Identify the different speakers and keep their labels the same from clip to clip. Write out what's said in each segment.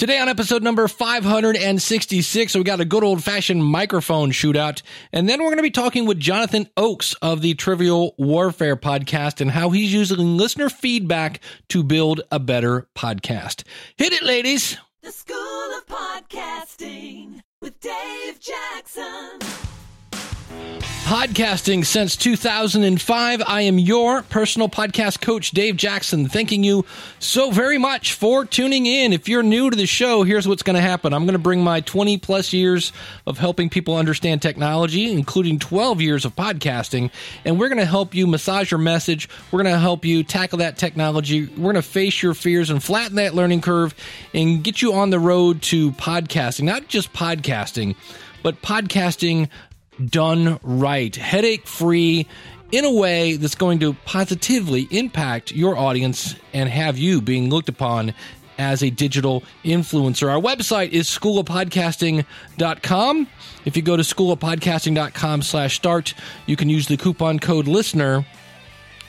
Speaker 1: Today on episode number 566, we got a good old fashioned microphone shootout. And then we're going to be talking with Jonathan Oakes of the Trivial Warfare podcast and how he's using listener feedback to build a better podcast. Hit it, ladies.
Speaker 2: The School of Podcasting with Dave Jackson.
Speaker 1: Podcasting since 2005. I am your personal podcast coach, Dave Jackson, thanking you so very much for tuning in. If you're new to the show, here's what's going to happen I'm going to bring my 20 plus years of helping people understand technology, including 12 years of podcasting, and we're going to help you massage your message. We're going to help you tackle that technology. We're going to face your fears and flatten that learning curve and get you on the road to podcasting, not just podcasting, but podcasting done right, headache free, in a way that's going to positively impact your audience and have you being looked upon as a digital influencer. Our website is schoolofpodcasting.com. If you go to schoolofpodcasting.com slash start, you can use the coupon code listener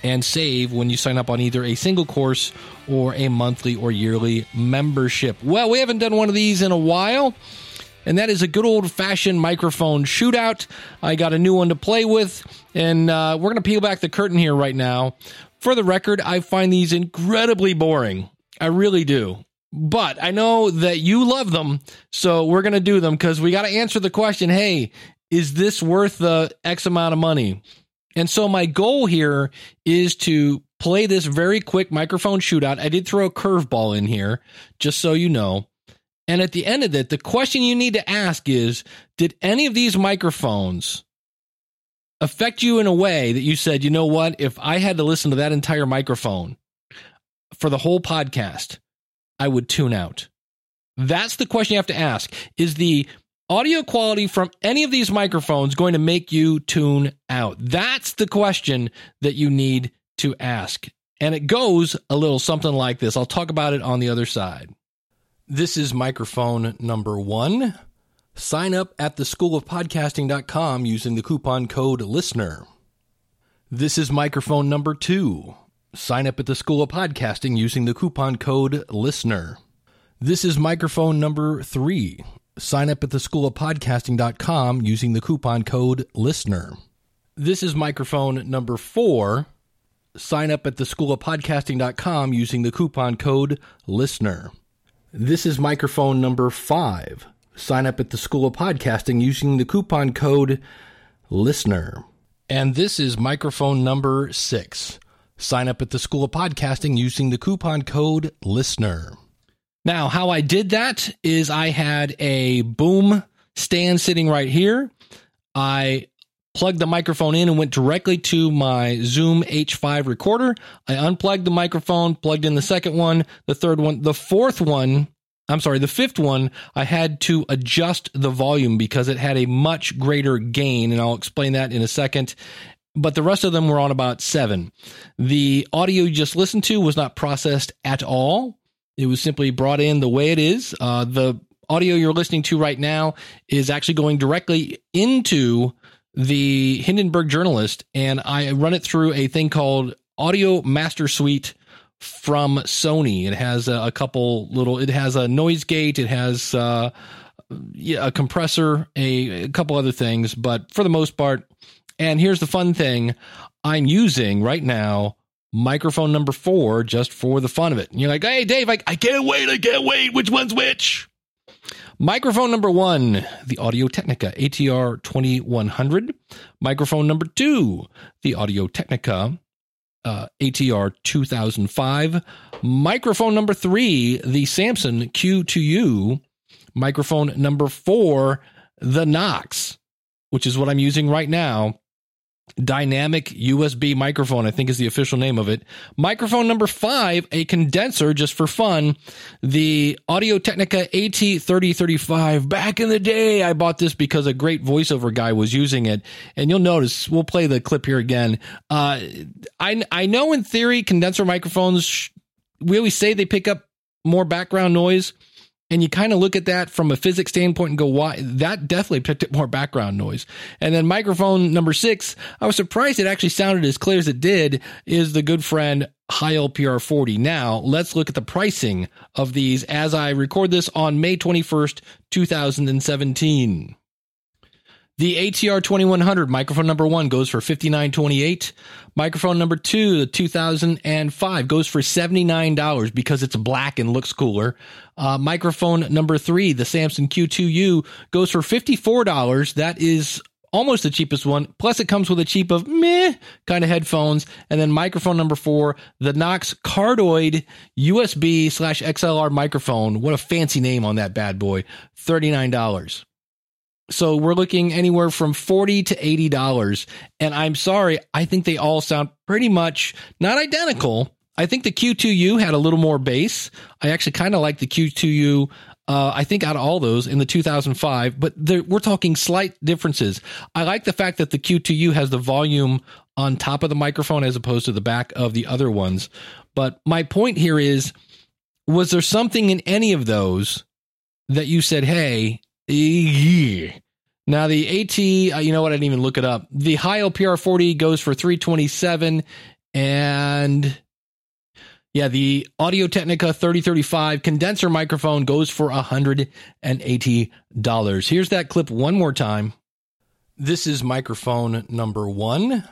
Speaker 1: and save when you sign up on either a single course or a monthly or yearly membership. Well, we haven't done one of these in a while and that is a good old fashioned microphone shootout. I got a new one to play with, and uh, we're going to peel back the curtain here right now. For the record, I find these incredibly boring. I really do. But I know that you love them, so we're going to do them because we got to answer the question hey, is this worth the X amount of money? And so my goal here is to play this very quick microphone shootout. I did throw a curveball in here, just so you know. And at the end of it, the question you need to ask is Did any of these microphones affect you in a way that you said, you know what, if I had to listen to that entire microphone for the whole podcast, I would tune out? That's the question you have to ask. Is the audio quality from any of these microphones going to make you tune out? That's the question that you need to ask. And it goes a little something like this. I'll talk about it on the other side. This is microphone number one. Sign up at the schoolofpodcasting.com using the coupon code LISTENER. This is microphone number two. Sign up at the School of Podcasting using the coupon code LISTENER. This is microphone number three. Sign up at the schoolofpodcasting.com using the coupon code LISTENER. This is microphone number four. Sign up at the schoolofpodcasting.com using the coupon code LISTENER. This is microphone number five. Sign up at the School of Podcasting using the coupon code LISTENER. And this is microphone number six. Sign up at the School of Podcasting using the coupon code LISTENER. Now, how I did that is I had a boom stand sitting right here. I plugged the microphone in and went directly to my Zoom H5 recorder. I unplugged the microphone, plugged in the second one, the third one, the fourth one. I'm sorry, the fifth one, I had to adjust the volume because it had a much greater gain, and I'll explain that in a second. But the rest of them were on about seven. The audio you just listened to was not processed at all. It was simply brought in the way it is. Uh, the audio you're listening to right now is actually going directly into the Hindenburg journalist, and I run it through a thing called Audio Master Suite from Sony. It has a, a couple little. It has a noise gate. It has uh, yeah, a compressor, a, a couple other things, but for the most part. And here's the fun thing: I'm using right now microphone number four just for the fun of it. And you're like, hey, Dave, I, I can't wait. I can't wait. Which one's which? Microphone number one, the Audio Technica ATR 2100. Microphone number two, the Audio Technica uh, ATR 2005. Microphone number three, the Samson Q2U. Microphone number four, the Knox, which is what I'm using right now dynamic USB microphone, I think is the official name of it. Microphone number five, a condenser just for fun. The Audio Technica AT3035. Back in the day, I bought this because a great voiceover guy was using it. And you'll notice, we'll play the clip here again. Uh, I, I know in theory, condenser microphones, we always say they pick up more background noise. And you kind of look at that from a physics standpoint and go, why? That definitely picked up more background noise. And then microphone number six, I was surprised it actually sounded as clear as it did, is the good friend Heil PR 40. Now, let's look at the pricing of these as I record this on May 21st, 2017. The ATR 2100 microphone number one goes for 59.28. Microphone number two, the 2005 goes for $79 because it's black and looks cooler. Uh, microphone number three, the Samson Q2U goes for $54. That is almost the cheapest one. Plus, it comes with a cheap of meh kind of headphones. And then microphone number four, the Knox Cardioid USB slash XLR microphone. What a fancy name on that bad boy. $39. So we're looking anywhere from 40 to $80. And I'm sorry, I think they all sound pretty much not identical. I think the Q2U had a little more bass. I actually kind of like the Q2U. Uh, I think out of all those in the 2005, but we're talking slight differences. I like the fact that the Q2U has the volume on top of the microphone as opposed to the back of the other ones. But my point here is was there something in any of those that you said, hey, yeah. Now the AT, uh, you know what? I didn't even look it up. The Heil PR 40 goes for 327 and yeah, the Audio Technica 3035 condenser microphone goes for $180. Here's that clip one more time. This is microphone number one.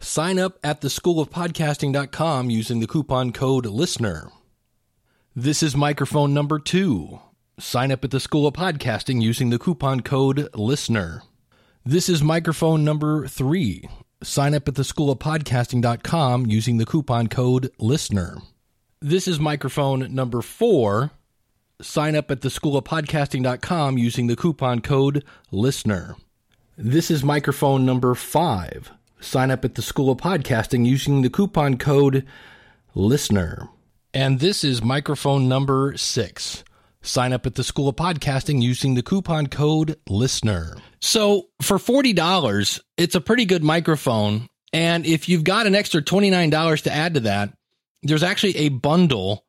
Speaker 1: Sign up at the school of podcasting.com using the coupon code LISTENER. This is microphone number two. Sign up at the School of Podcasting using the coupon code LISTENER. This is microphone number three. Sign up at the School of Podcasting.com using the coupon code LISTENER. This is microphone number four. Sign up at the School of Podcasting.com using the coupon code LISTENER. This is microphone number five. Sign up at the School of Podcasting using the coupon code LISTENER. And this is microphone number six. Sign up at the School of Podcasting using the coupon code LISTENER. So for $40, it's a pretty good microphone. And if you've got an extra $29 to add to that, there's actually a bundle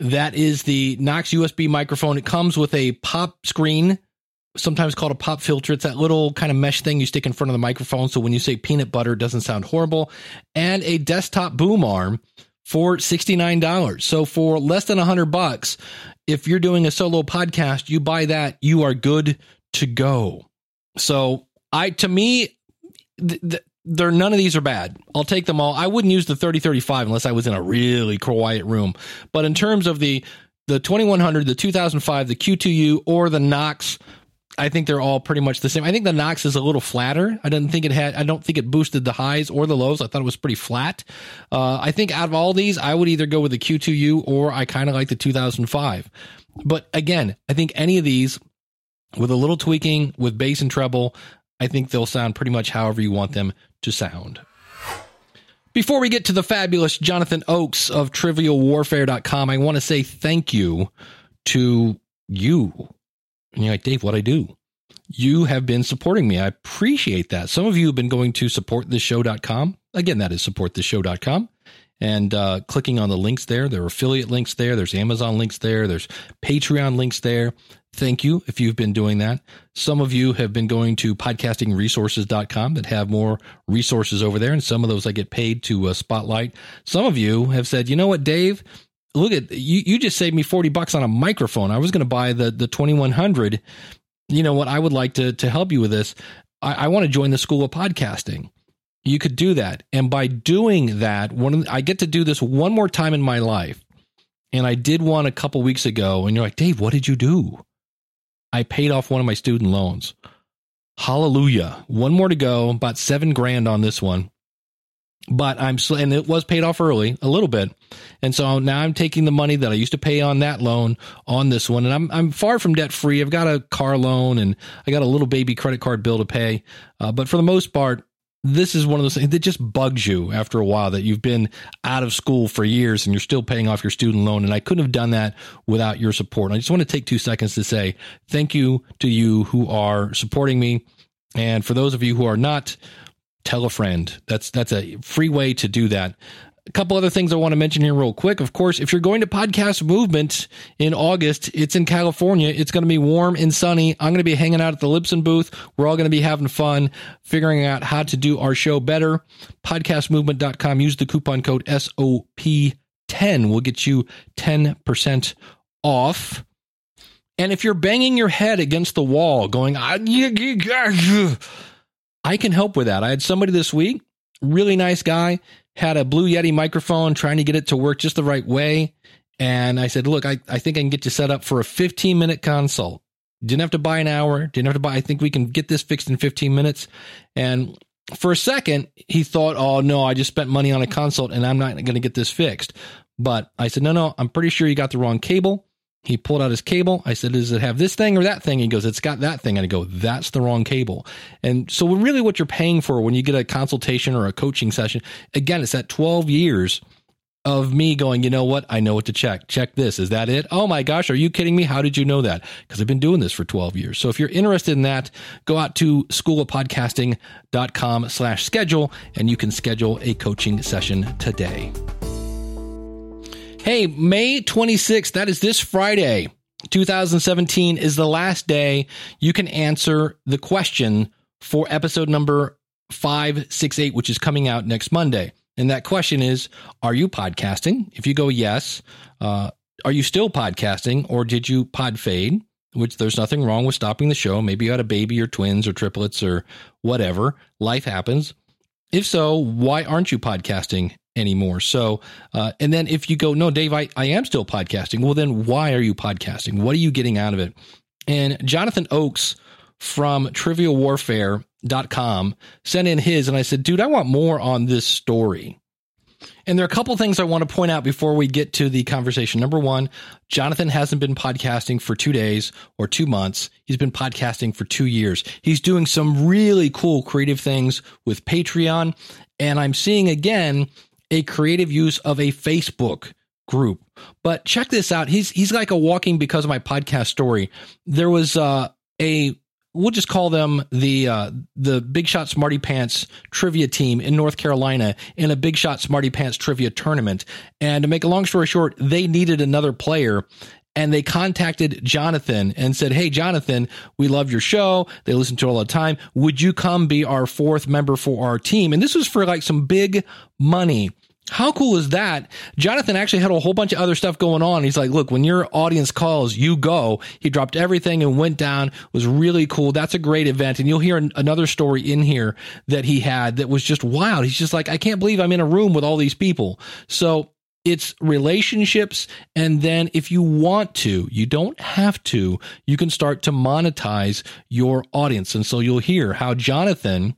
Speaker 1: that is the Knox USB microphone. It comes with a pop screen, sometimes called a pop filter. It's that little kind of mesh thing you stick in front of the microphone. So when you say peanut butter, it doesn't sound horrible. And a desktop boom arm for $69. So for less than 100 bucks, if you're doing a solo podcast, you buy that, you are good to go. So I, to me, th- th- none of these are bad. I'll take them all. I wouldn't use the 3035 unless I was in a really quiet room. But in terms of the the 2100, the 2005, the Q2U, or the Knox I think they're all pretty much the same. I think the Knox is a little flatter. I didn't think it had. I don't think it boosted the highs or the lows. I thought it was pretty flat. Uh, I think out of all these, I would either go with the Q2U or I kind of like the 2005. But again, I think any of these with a little tweaking with bass and treble, I think they'll sound pretty much however you want them to sound. Before we get to the fabulous Jonathan Oakes of trivialwarfare.com, I want to say thank you to you and you're like, Dave, what I do? You have been supporting me. I appreciate that. Some of you have been going to supportthishow.com. Again, that is supportthishow.com and uh, clicking on the links there. There are affiliate links there. There's Amazon links there. There's Patreon links there. Thank you if you've been doing that. Some of you have been going to podcastingresources.com that have more resources over there. And some of those I get paid to uh, spotlight. Some of you have said, you know what, Dave? Look at you you just saved me 40 bucks on a microphone. I was going to buy the the 2100 you know what? I would like to to help you with this. I, I want to join the school of podcasting. You could do that. And by doing that one i get to do this one more time in my life. And i did one a couple weeks ago and you're like dave what did you do? I paid off one of my student loans. Hallelujah. One more to go about seven grand on this one but I'm and it was paid off early a little bit, and so now I'm taking the money that I used to pay on that loan on this one, and I'm I'm far from debt free. I've got a car loan and I got a little baby credit card bill to pay, uh, but for the most part, this is one of those things that just bugs you after a while that you've been out of school for years and you're still paying off your student loan. And I couldn't have done that without your support. And I just want to take two seconds to say thank you to you who are supporting me. And for those of you who are not, tell a friend. That's that's a free way to do that. A couple other things I want to mention here real quick. Of course, if you're going to Podcast Movement in August, it's in California. It's going to be warm and sunny. I'm going to be hanging out at the Libsyn booth. We're all going to be having fun, figuring out how to do our show better. Podcastmovement.com. Use the coupon code SOP10. We'll get you 10% off. And if you're banging your head against the wall going, I, I can help with that. I had somebody this week, really nice guy had a Blue Yeti microphone, trying to get it to work just the right way. And I said, look, I, I think I can get you set up for a 15 minute consult. Didn't have to buy an hour. Didn't have to buy. I think we can get this fixed in 15 minutes. And for a second, he thought, oh, no, I just spent money on a consult and I'm not going to get this fixed. But I said, no, no, I'm pretty sure you got the wrong cable. He pulled out his cable. I said, Does it have this thing or that thing? He goes, It's got that thing. And I go, That's the wrong cable. And so, really, what you're paying for when you get a consultation or a coaching session, again, it's that 12 years of me going, You know what? I know what to check. Check this. Is that it? Oh my gosh. Are you kidding me? How did you know that? Because I've been doing this for 12 years. So, if you're interested in that, go out to schoolofpodcasting.com slash schedule and you can schedule a coaching session today. Hey, May 26th, that is this Friday, 2017, is the last day you can answer the question for episode number 568, which is coming out next Monday. And that question is Are you podcasting? If you go yes, uh, are you still podcasting or did you pod fade? Which there's nothing wrong with stopping the show. Maybe you had a baby or twins or triplets or whatever. Life happens. If so, why aren't you podcasting anymore. So, uh, and then if you go, no, Dave, I, I am still podcasting. Well, then why are you podcasting? What are you getting out of it? And Jonathan Oakes from trivialwarfare.com sent in his, and I said, dude, I want more on this story. And there are a couple things I want to point out before we get to the conversation. Number one, Jonathan hasn't been podcasting for two days or two months. He's been podcasting for two years. He's doing some really cool creative things with Patreon. And I'm seeing again a creative use of a Facebook group. But check this out. He's he's like a walking because of my podcast story. There was uh, a we'll just call them the uh, the Big Shot Smarty Pants trivia team in North Carolina in a Big Shot Smarty Pants trivia tournament. And to make a long story short, they needed another player. And they contacted Jonathan and said, Hey, Jonathan, we love your show. They listen to it all the time. Would you come be our fourth member for our team? And this was for like some big money. How cool is that? Jonathan actually had a whole bunch of other stuff going on. He's like, look, when your audience calls, you go. He dropped everything and went down. It was really cool. That's a great event. And you'll hear another story in here that he had that was just wild. He's just like, I can't believe I'm in a room with all these people. So it's relationships. And then if you want to, you don't have to, you can start to monetize your audience. And so you'll hear how Jonathan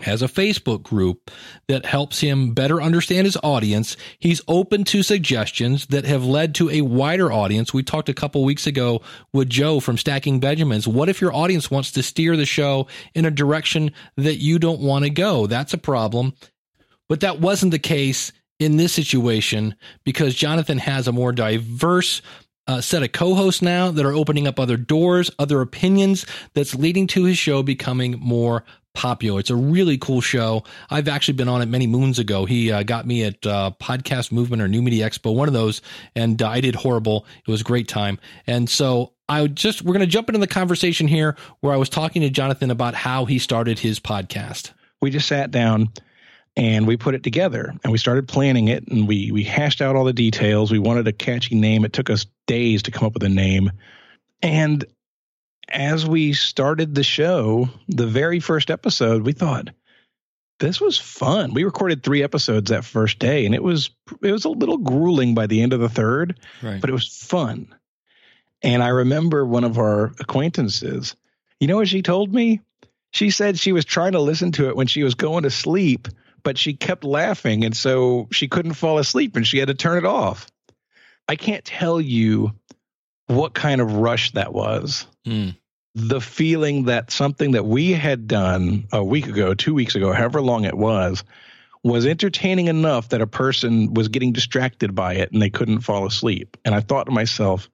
Speaker 1: has a Facebook group that helps him better understand his audience. He's open to suggestions that have led to a wider audience. We talked a couple weeks ago with Joe from Stacking Benjamins. What if your audience wants to steer the show in a direction that you don't want to go? That's a problem. But that wasn't the case in this situation because Jonathan has a more diverse uh, set of co-hosts now that are opening up other doors, other opinions that's leading to his show becoming more popular. It's a really cool show. I've actually been on it many moons ago. He uh, got me at uh, Podcast Movement or New Media Expo, one of those, and uh, I did horrible. It was a great time. And so I just we're going to jump into the conversation here where I was talking to Jonathan about how he started his podcast.
Speaker 3: We just sat down and we put it together and we started planning it and we we hashed out all the details. We wanted a catchy name. It took us days to come up with a name. And as we started the show, the very first episode, we thought this was fun. We recorded three episodes that first day, and it was it was a little grueling by the end of the third, right. but it was fun. And I remember one of our acquaintances. You know what she told me? She said she was trying to listen to it when she was going to sleep, but she kept laughing, and so she couldn't fall asleep, and she had to turn it off. I can't tell you what kind of rush that was. Mm. The feeling that something that we had done a week ago, two weeks ago, however long it was, was entertaining enough that a person was getting distracted by it and they couldn't fall asleep. And I thought to myself,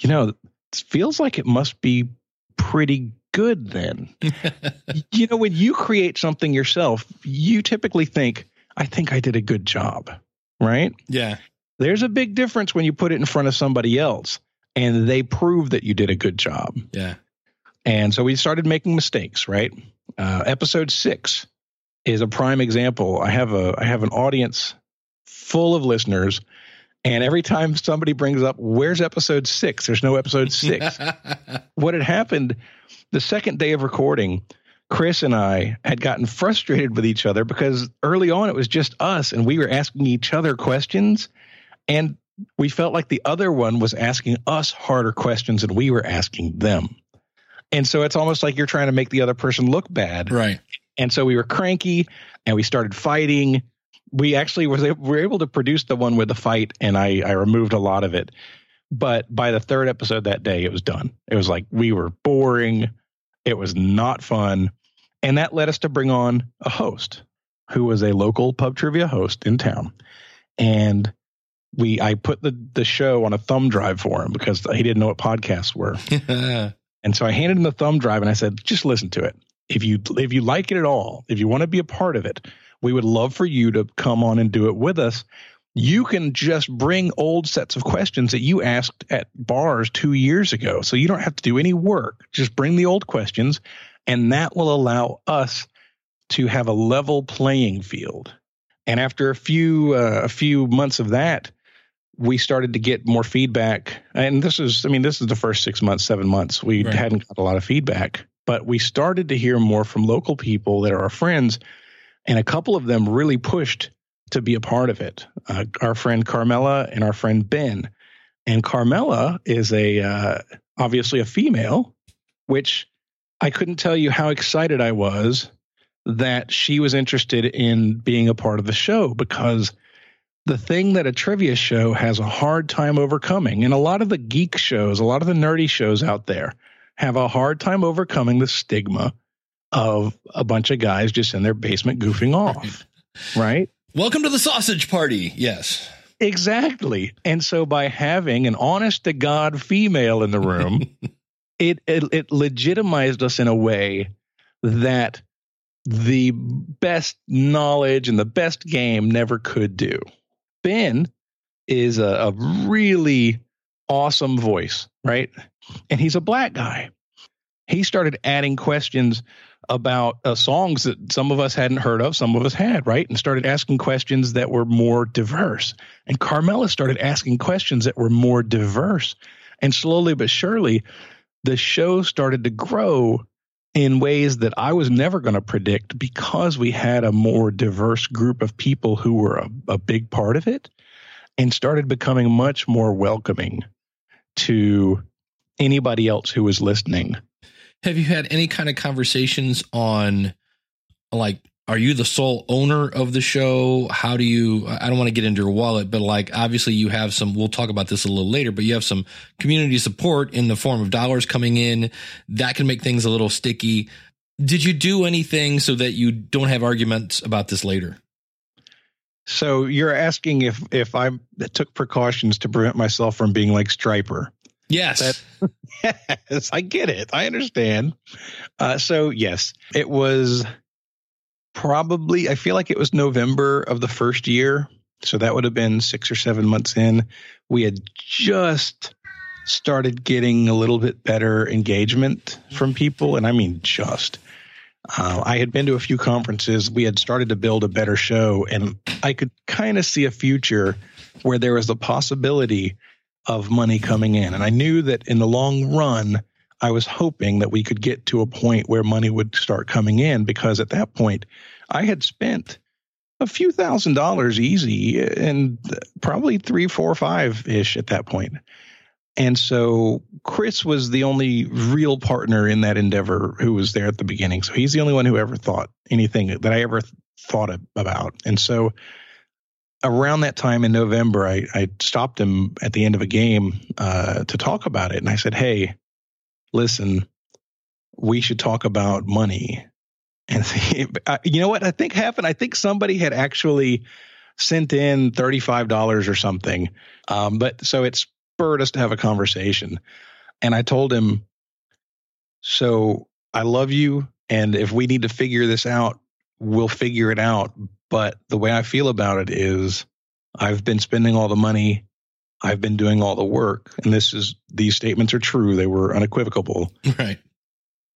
Speaker 3: you know, it feels like it must be pretty good then. you know, when you create something yourself, you typically think, I think I did a good job, right?
Speaker 1: Yeah.
Speaker 3: There's a big difference when you put it in front of somebody else and they prove that you did a good job.
Speaker 1: Yeah.
Speaker 3: And so we started making mistakes, right? Uh, episode six is a prime example. I have a I have an audience full of listeners, and every time somebody brings up where's episode six, there's no episode six. what had happened the second day of recording, Chris and I had gotten frustrated with each other because early on it was just us and we were asking each other questions and we felt like the other one was asking us harder questions and we were asking them. And so it's almost like you're trying to make the other person look bad.
Speaker 1: right.
Speaker 3: And so we were cranky and we started fighting. We actually was able, were able to produce the one with the fight and I, I removed a lot of it. But by the third episode that day, it was done. It was like we were boring. It was not fun. And that led us to bring on a host who was a local pub trivia host in town. And we I put the the show on a thumb drive for him because he didn't know what podcasts were. And so I handed him the thumb drive and I said, just listen to it. If you if you like it at all, if you want to be a part of it, we would love for you to come on and do it with us. You can just bring old sets of questions that you asked at bars two years ago. So you don't have to do any work. Just bring the old questions, and that will allow us to have a level playing field. And after a few uh, a few months of that, we started to get more feedback. And this is, I mean, this is the first six months, seven months. We
Speaker 1: Right.
Speaker 3: hadn't got a lot of feedback, but we started to hear more from local people that are our friends. And a couple of them really pushed to be a part of it. Uh, our friend Carmela and our friend Ben. And Carmela is a uh, obviously a female, which I couldn't tell you how excited I was that she was interested in being a part of the show because the thing that a trivia show has a hard time overcoming, and a lot of the geek shows, a lot of the nerdy shows out there have a hard time overcoming the stigma of a bunch of guys just in their basement goofing off. Right?
Speaker 1: Welcome to the sausage party. Yes.
Speaker 3: Exactly. And so by having an honest to God female in the room, it, it it legitimized us in a way that the best knowledge and the best game never could do. Ben is a, a really awesome voice, right? And he's a black guy. He started adding questions about uh, songs that some of us hadn't heard of, some of us had, right? And started asking questions that were more diverse. And Carmela started asking questions that were more diverse. And slowly but surely, the show started to grow in ways that I was never going to predict because we had a more diverse group of people who were a, a big part of it and started becoming much more welcoming to anybody else who was listening.
Speaker 1: Have you had any kind of conversations on like are you the sole owner of the show? How do you I don't want to get into your wallet, but like obviously you have some we'll talk about this a little later, but you have some community support in the form of dollars coming in. That can make things a little sticky. Did you do anything so that you don't have arguments about this later?
Speaker 3: So you're asking if if I took precautions to prevent myself from being like Striper.
Speaker 1: Yes.
Speaker 3: That- yes, I get it. I understand. Uh, so yes, it was probably. I feel like it was November of the first year, so that would have been six or seven months in. We had just started getting a little bit better engagement from people, and I mean just. Uh, I had been to a few conferences. We had started to build a better show, and I could kind of see a future where there was the possibility of money coming in. And I knew that in the long run, I was hoping that we could get to a point where money would start coming in because at that point, I had spent a few thousand dollars easy and probably three, four, five ish at that point. And so Chris was the only real partner in that endeavor who was there at the beginning. So he's the only one who ever thought anything that I ever thought about. And so around that time in November, I, I stopped him at the end of a game uh, to talk about it. And I said, Hey, listen, we should talk about money. And you know what I think happened? I think somebody had actually sent in $35 or something. Um, but so it spurred us to have a conversation. And I told him, So I love you. And if we need to figure this out, we'll figure it out. But the way I feel about it is I've been spending all the money. I've been doing all the work. And this is, these statements are true. They were unequivocal.
Speaker 1: Right.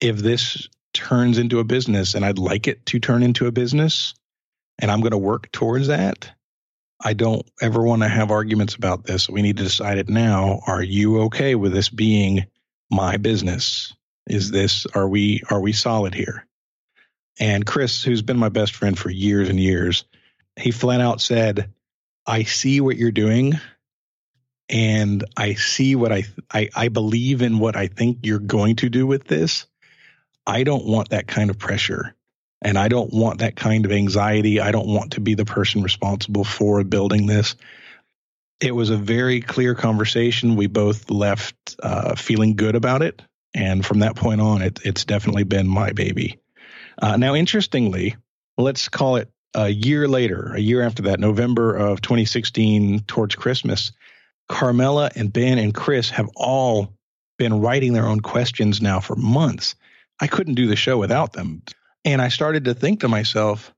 Speaker 3: If this turns into a business and I'd like it to turn into a business and I'm going to work towards that, I don't ever want to have arguments about this. We need to decide it now. Are you okay with this being my business? Is mm-hmm. this, are we, are we solid here? And Chris, who's been my best friend for years and years, he flat out said, I see what you're doing and I see what I, I, I believe in what I think you're going to do with this. I don't want that kind of pressure and I don't want that kind of anxiety. I don't want to be the person responsible for building this. It was a very clear conversation. We both left uh, feeling good about it. And from that point on, it, it's definitely been my baby. Uh, now, interestingly, let's call it a year later, a year after that, November of 2016, towards Christmas, Carmela and Ben and Chris have all been writing their own questions now for months. I couldn't do the show without them. And I started to think to myself,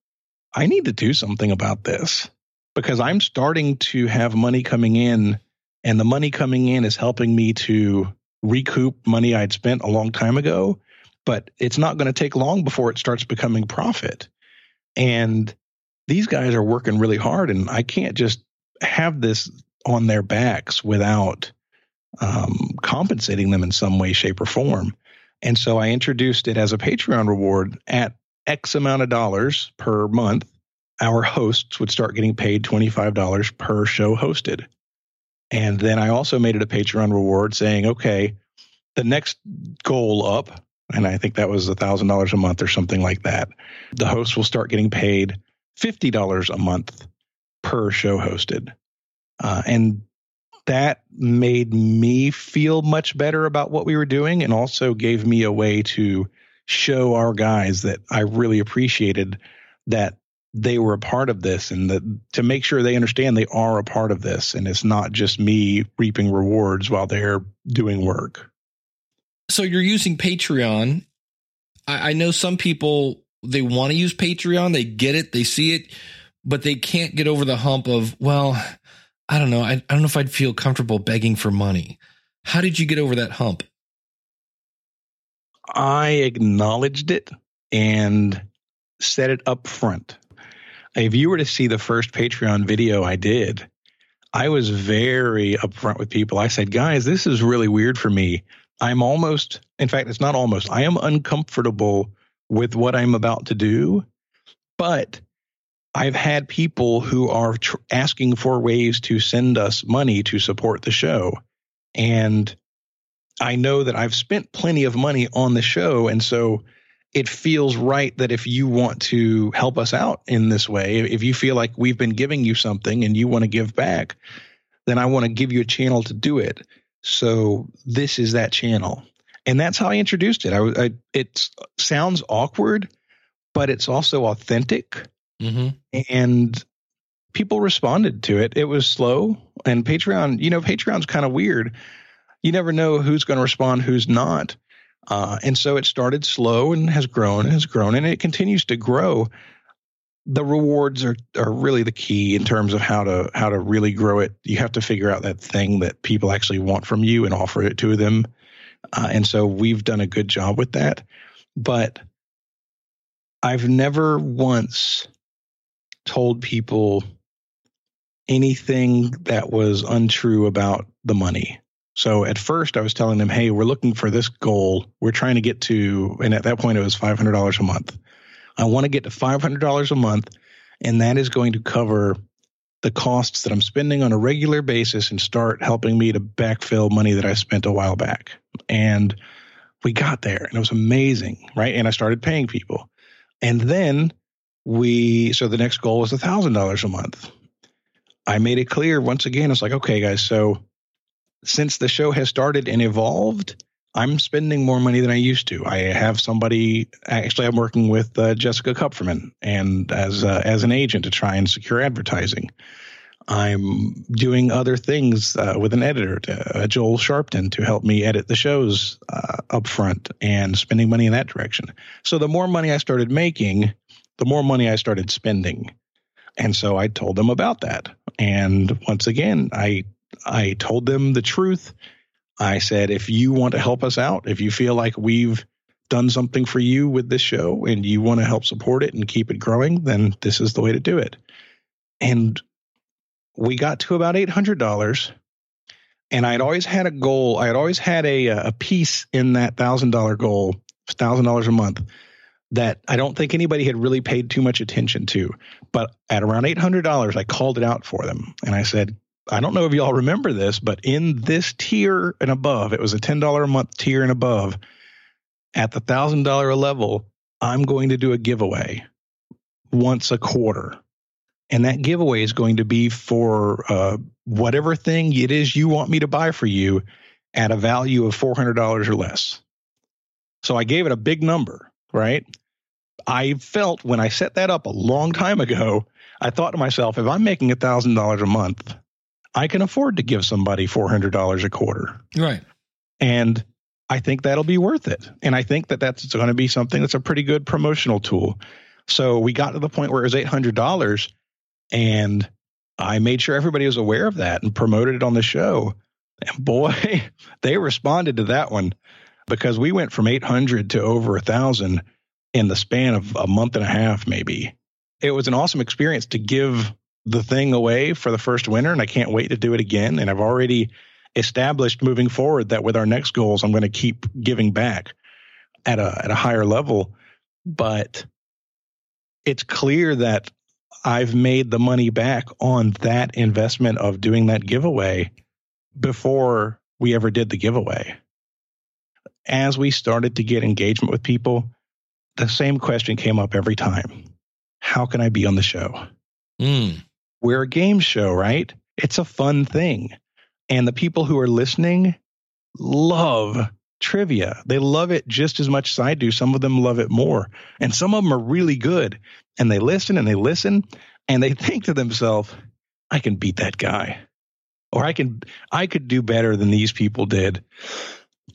Speaker 3: I need to do something about this because I'm starting to have money coming in, and the money coming in is helping me to recoup money I'd spent a long time ago. But it's not going to take long before it starts becoming profit. And these guys are working really hard, and I can't just have this on their backs without um, compensating them in some way, shape, or form. And so I introduced it as a Patreon reward at X amount of dollars per month. Our hosts would start getting paid $25 per show hosted. And then I also made it a Patreon reward saying, okay, the next goal up, and I think that was $1,000 a month or something like that, the hosts will start getting paid $50 a month per show hosted. Uh, and that made me feel much better about what we were doing and also gave me a way to show our guys that I really appreciated that they were a part of this and that to make sure they understand they are a part of this and it's not just me reaping rewards while they're doing work.
Speaker 1: So you're using Patreon. I, I know some people they want to use Patreon, they get it, they see it, but they can't get over the hump of, well, I don't know. I, I don't know if I'd feel comfortable begging for money. How did you get over that hump?
Speaker 3: I acknowledged it and set it up front. If you were to see the first Patreon video I did, I was very upfront with people. I said, guys, this is really weird for me. I'm almost, in fact, it's not almost, I am uncomfortable with what I'm about to do, but I've had people who are tr- asking for ways to send us money to support the show. And I know that I've spent plenty of money on the show. And so it feels right that if you want to help us out in this way, if you feel like we've been giving you something and you want to give back, then I want to give you a channel to do it. So this is that channel. And that's how I introduced it. I, I it uh, sounds awkward, but it's also authentic.
Speaker 1: Mm-hmm.
Speaker 3: And people responded to it. It was slow. And Patreon, you know, Patreon's kind of weird. You never know who's going to respond, who's not. Uh, and so it started slow and has grown and has grown and it continues to grow. The rewards are, are really the key in terms of how to how to really grow it. You have to figure out that thing that people actually want from you and offer it to them. Uh, and so we've done a good job with that. But I've never once told people anything that was untrue about the money. So at first I was telling them, hey, we're looking for this goal. We're trying to get to, and at that point it was $500 a month. I want to get to $500 a month, and that is going to cover the costs that I'm spending on a regular basis and start helping me to backfill money that I spent a while back. And we got there, and it was amazing, right? And I started paying people. And then we, so the next goal was a $1,000 a month. I made it clear once again, it's like, okay, guys, so since the show has started and evolved, I'm spending more money than I used to. I have somebody actually. I'm working with uh, Jessica Kupferman and as uh, as an agent to try and secure advertising. I'm doing other things uh, with an editor, to, uh, Joel Sharpton, to help me edit the shows uh, up front and spending money in that direction. So the more money I started making, the more money I started spending. And so I told them about that. And once again, I I told them the truth. I said, if you want to help us out, if you feel like we've done something for you with this show and you want to help support it and keep it growing, then this is the way to do it. And we got to about $800 and I had always had a goal. I had always had a a piece in that thousand dollar goal, thousand dollars a month, that I don't think anybody had really paid too much attention to. But at around eight hundred dollars, I called it out for them, and I said, I don't know if y'all remember this, but in this tier and above, it was a ten dollar a month tier and above. At the thousand dollar level, I'm going to do a giveaway once a quarter and that giveaway is going to be for uh, whatever thing it is you want me to buy for you at a value of $400 or less. So I gave it a big number, right? I felt when I set that up a long time ago, I thought to myself, if I'm making $1,000 a month, I can afford to give somebody $400 a quarter.
Speaker 1: Right.
Speaker 3: And I think that'll be worth it. And I think that that's going to be something that's a pretty good promotional tool. So we got to the point where it was $800 and I made sure everybody was aware of that and promoted it on the show. And boy, they responded to that one because we went from 800 to over a thousand in the span of a month and a half, maybe. It was an awesome experience to give the thing away for the first winter, and I can't wait to do it again. And I've already established moving forward that with our next goals, I'm going to keep giving back at a at a higher level. But it's clear that I've made the money back on that investment of doing that giveaway before we ever did the giveaway. As we started to get engagement with people, the same question came up every time How can I be on the show?
Speaker 1: Mm.
Speaker 3: We're a game show, right? It's a fun thing. And the people who are listening love trivia. They love it just as much as I do. Some of them love it more. And some of them are really good. And they listen and they listen and they think to themselves, I can beat that guy. Or I can I could do better than these people did.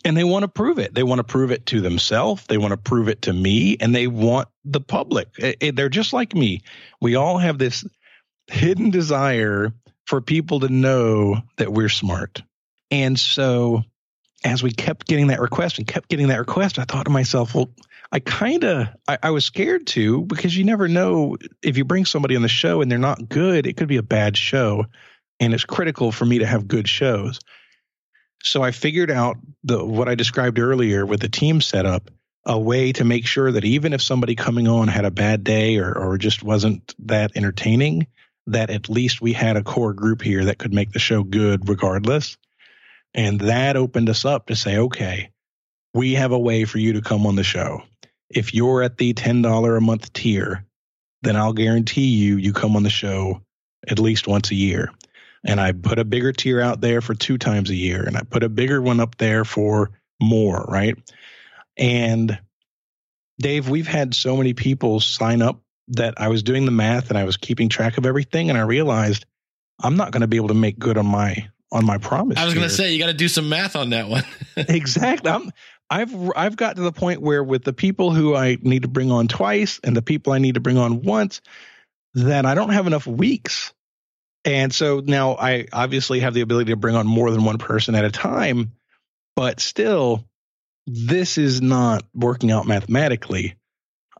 Speaker 3: And they want to prove it. They want to prove it to themselves. They want to prove it to me, and they want the public. They're just like me. We all have this hidden desire for people to know that we're smart. And so as we kept getting that request and kept getting that request, I thought to myself, well, I kind of, I, I, was scared to because you never know if you bring somebody on the show and they're not good, it could be a bad show. And it's critical for me to have good shows. So I figured out the what I described earlier with the team setup, a way to make sure that even if somebody coming on had a bad day or, or just wasn't that entertaining, that at least we had a core group here that could make the show good regardless. And that opened us up to say, okay, we have a way for you to come on the show. If you're at the $10 a month tier, then I'll guarantee you, you come on the show at least once a year. And I put a bigger tier out there for two times a year, and I put a bigger one up there for more, right? And Dave, we've had so many people sign up that I was doing the math and I was keeping track of everything, and I realized I'm not going to be able to make good on my on my promise.
Speaker 1: I was going to say you got to do some math on that one.
Speaker 3: exactly. I'm, I've I've got to the point where with the people who I need to bring on twice and the people I need to bring on once, that I don't have enough weeks. And so now I obviously have the ability to bring on more than one person at a time, but still, this is not working out mathematically.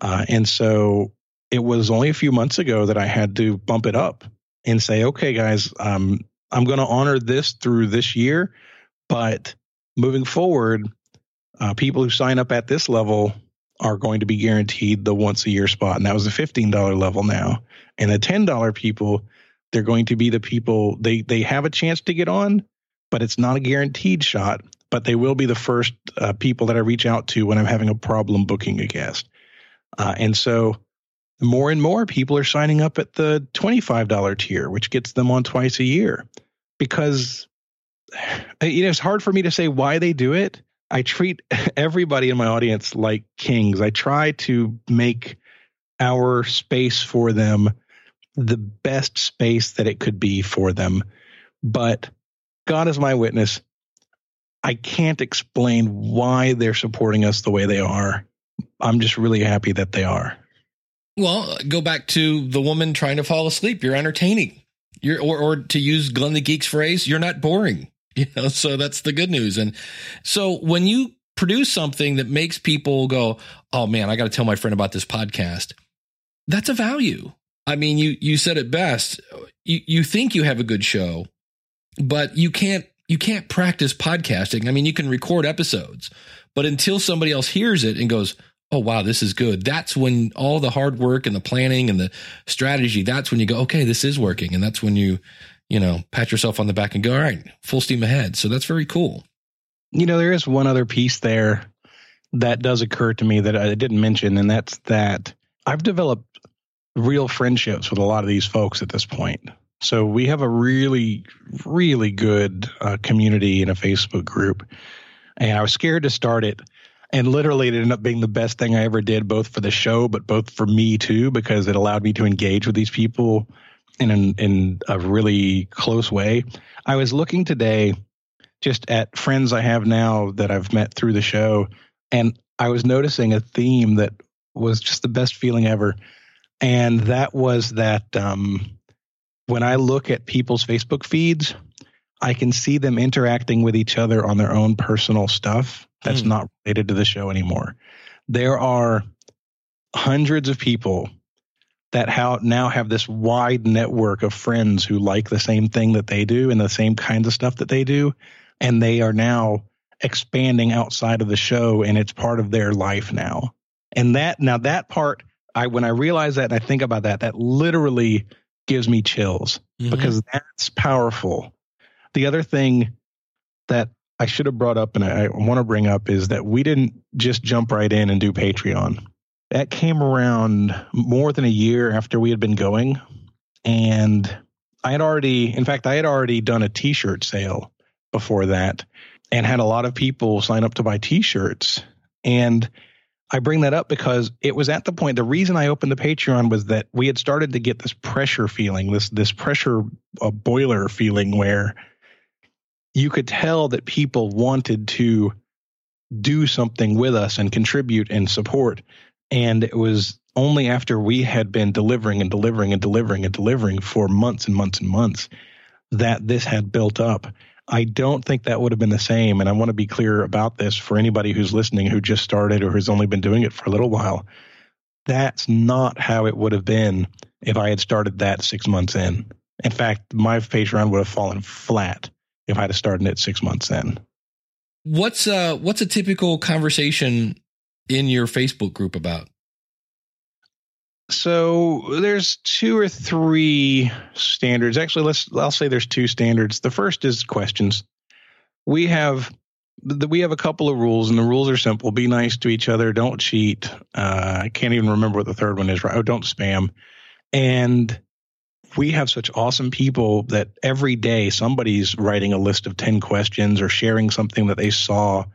Speaker 3: Uh, and so it was only a few months ago that I had to bump it up and say, okay, guys, um, I'm going to honor this through this year, but moving forward, uh, people who sign up at this level are going to be guaranteed the once a year spot. And that was a $15 level now. And the $10 people, they're going to be the people they, they have a chance to get on, but it's not a guaranteed shot. But they will be the first uh, people that I reach out to when I'm having a problem booking a guest. Uh, and so more and more people are signing up at the $25 tier, which gets them on twice a year because you know it's hard for me to say why they do it. I treat everybody in my audience like kings. I try to make our space for them the best space that it could be for them. But God is my witness. I can't explain why they're supporting us the way they are. I'm just really happy that they are.
Speaker 1: Well, go back to the woman trying to fall asleep. You're entertaining. You're or or to use Glenn the Geek's phrase, you're not boring. You know, so that's the good news. And so when you produce something that makes people go, "Oh man, I got to tell my friend about this podcast." That's a value. I mean, you you said it best. You you think you have a good show, but you can't you can't practice podcasting. I mean, you can record episodes, but until somebody else hears it and goes, "Oh wow, this is good." That's when all the hard work and the planning and the strategy, that's when you go, "Okay, this is working." And that's when you, you know, pat yourself on the back and go, "All right, full steam ahead." So that's very cool.
Speaker 3: You know, there is one other piece there that does occur to me that I didn't mention, and that's that I've developed real friendships with a lot of these folks at this point. So we have a really, really good uh, community in a Facebook group, and I was scared to start it. And literally, it ended up being the best thing I ever did, both for the show, but both for me too, because it allowed me to engage with these people in an, in a really close way. I was looking today just at friends I have now that I've met through the show, and I was noticing a theme that was just the best feeling ever, and that was that um, when I look at people's Facebook feeds, I can see them interacting with each other on their own personal stuff that's
Speaker 1: Hmm.
Speaker 3: not related to the show anymore. There are hundreds of people that how, now have this wide network of friends who like the same thing that they do and the same kinds of stuff that they do. And they are now expanding outside of the show and it's part of their life now. And that, now that part, I, when I realize that and I think about that, that literally gives me chills
Speaker 1: Mhm.
Speaker 3: because that's powerful. The other thing that I should have brought up and I, I want to bring up is that we didn't just jump right in and do Patreon. That came around more than a year after we had been going. And I had already, in fact, I had already done a t shirt sale before that and had a lot of people sign up to buy t shirts. And I bring that up because it was at the point, the reason I opened the Patreon was that we had started to get this pressure feeling, this, this pressure uh, boiler feeling where you could tell that people wanted to do something with us and contribute and support. And it was only after we had been delivering and delivering and delivering and delivering for months and months and months that this had built up. I don't think that would have been the same. And I want to be clear about this for anybody who's listening who just started or has only been doing it for a little while. That's not how it would have been if I had started that six months in. In fact, my Patreon would have fallen flat if I'd have started it six months in.
Speaker 1: What's uh what's a typical conversation in your Facebook group about?
Speaker 3: So there's two or three standards. Actually, let's I'll say there's two standards. The first is questions. We have we have a couple of rules, and the rules are simple: be nice to each other, don't cheat. Uh, I can't even remember what the third one is. Right? Oh, don't spam. And we have such awesome people that every day somebody's writing a list of ten questions or sharing something that they saw,